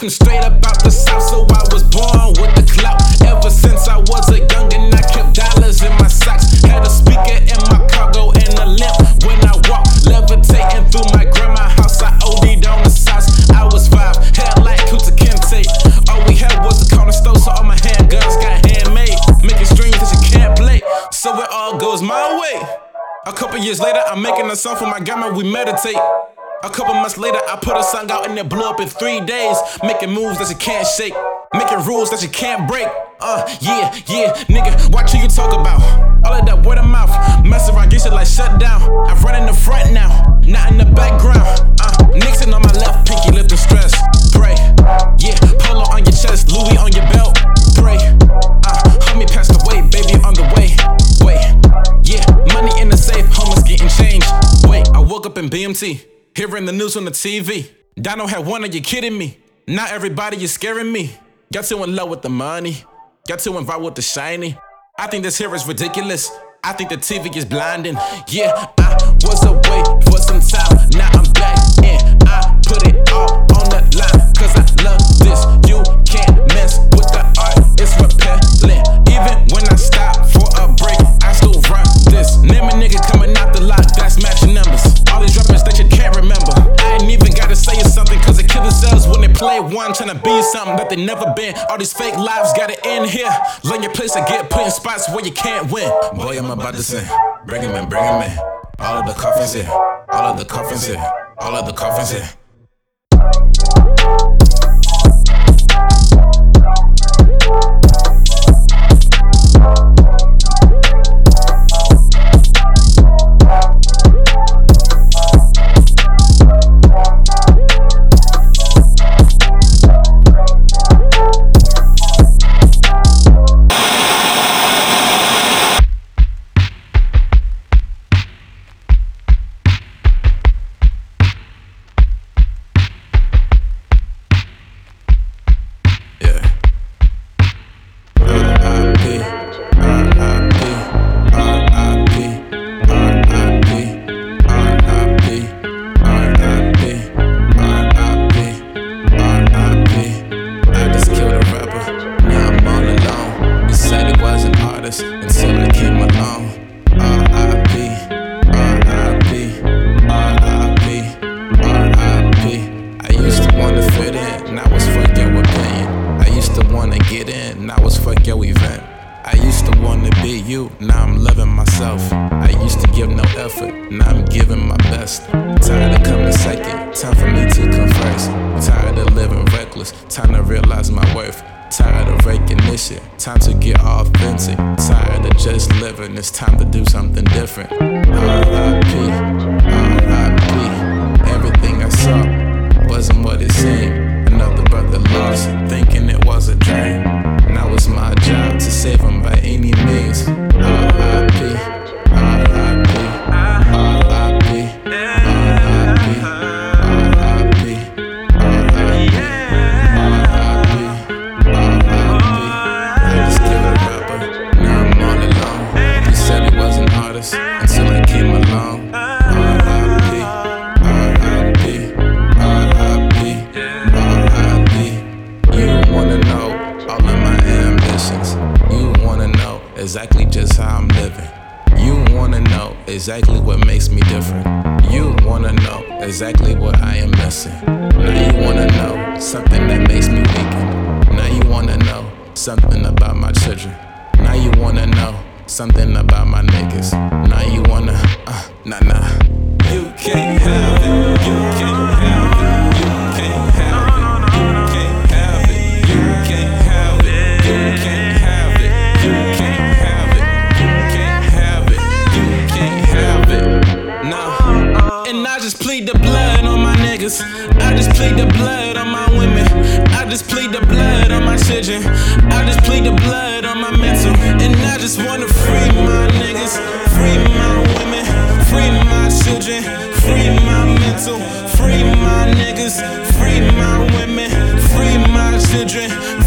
come straight up out the south, so I was born with the clout. Ever since I was a youngin', I kept dollars in my socks. Had a speaker in my cargo and a limp when I walk. Levitating through my grandma house, I OD'd on the sauce. I was five, hair like Kunta Kinte. All we had was a corner store, so all my handguns got handmade. Making strings that you can't play, so it all goes my way. A couple years later, I'm making a song for my grandma, we meditate. A couple months later, I put a song out and it blew up in three days. Making moves that you can't shake, making rules that you can't break. Uh, yeah, yeah, nigga, watch who you talk about. All of that word of mouth, mess around, get shit like shut down. I run in the front now, not in the background. Uh, Nixon on my left, pinky lifting stress. Pray, yeah, polo on your chest, Louis on your belt. Pray, uh, homie passed away, baby on the way. Wait, yeah, money in the safe, homeless getting changed. Wait, I woke up in BMT, hearing the news on the TV. Dino had one, are you kidding me? Not everybody is scaring me. Got too in love with the money, got too involved with the shiny. I think this here is ridiculous. I think the TV is blinding. Yeah, I was away for some time. Now I'm back in. I put it one. Trying be something that they never been. All these fake lives gotta end here. Learn your place and get put in spots where you can't win. Boy, I'm about to sing. Bring him in, bring him in. All of the coffins here. All of the coffins here. All of the coffins here. You, now I'm loving myself. I used to give no effort, now I'm giving my best. Tired of coming second, time for me to first. Tired of living reckless, time to realize my worth. Tired of recognition, time to get authentic. Tired of just living, it's time to do something different. R.I.P. R.I.P. Everything I saw wasn't what it seemed. Another brother lost, thinking it was a dream. Now it's my job to save him by You wanna know all of my ambitions. You wanna know exactly just how I'm living. You wanna know exactly what makes me different. You wanna know exactly what I am missing. Now you wanna know something that makes me weaken. Now you wanna know something about my children. Now you wanna know something about my niggas. Now you wanna, nah, nah. You can't have it. You can't have it. You can't have it. You can't have it. You can't have it. You can't have it. You can't have it. You can't have it. You can't have it. No. And I just plead the blood on my niggas. I just plead the blood on my women. I just plead the blood on my children. I just plead the blood on my mental. And I just wanna children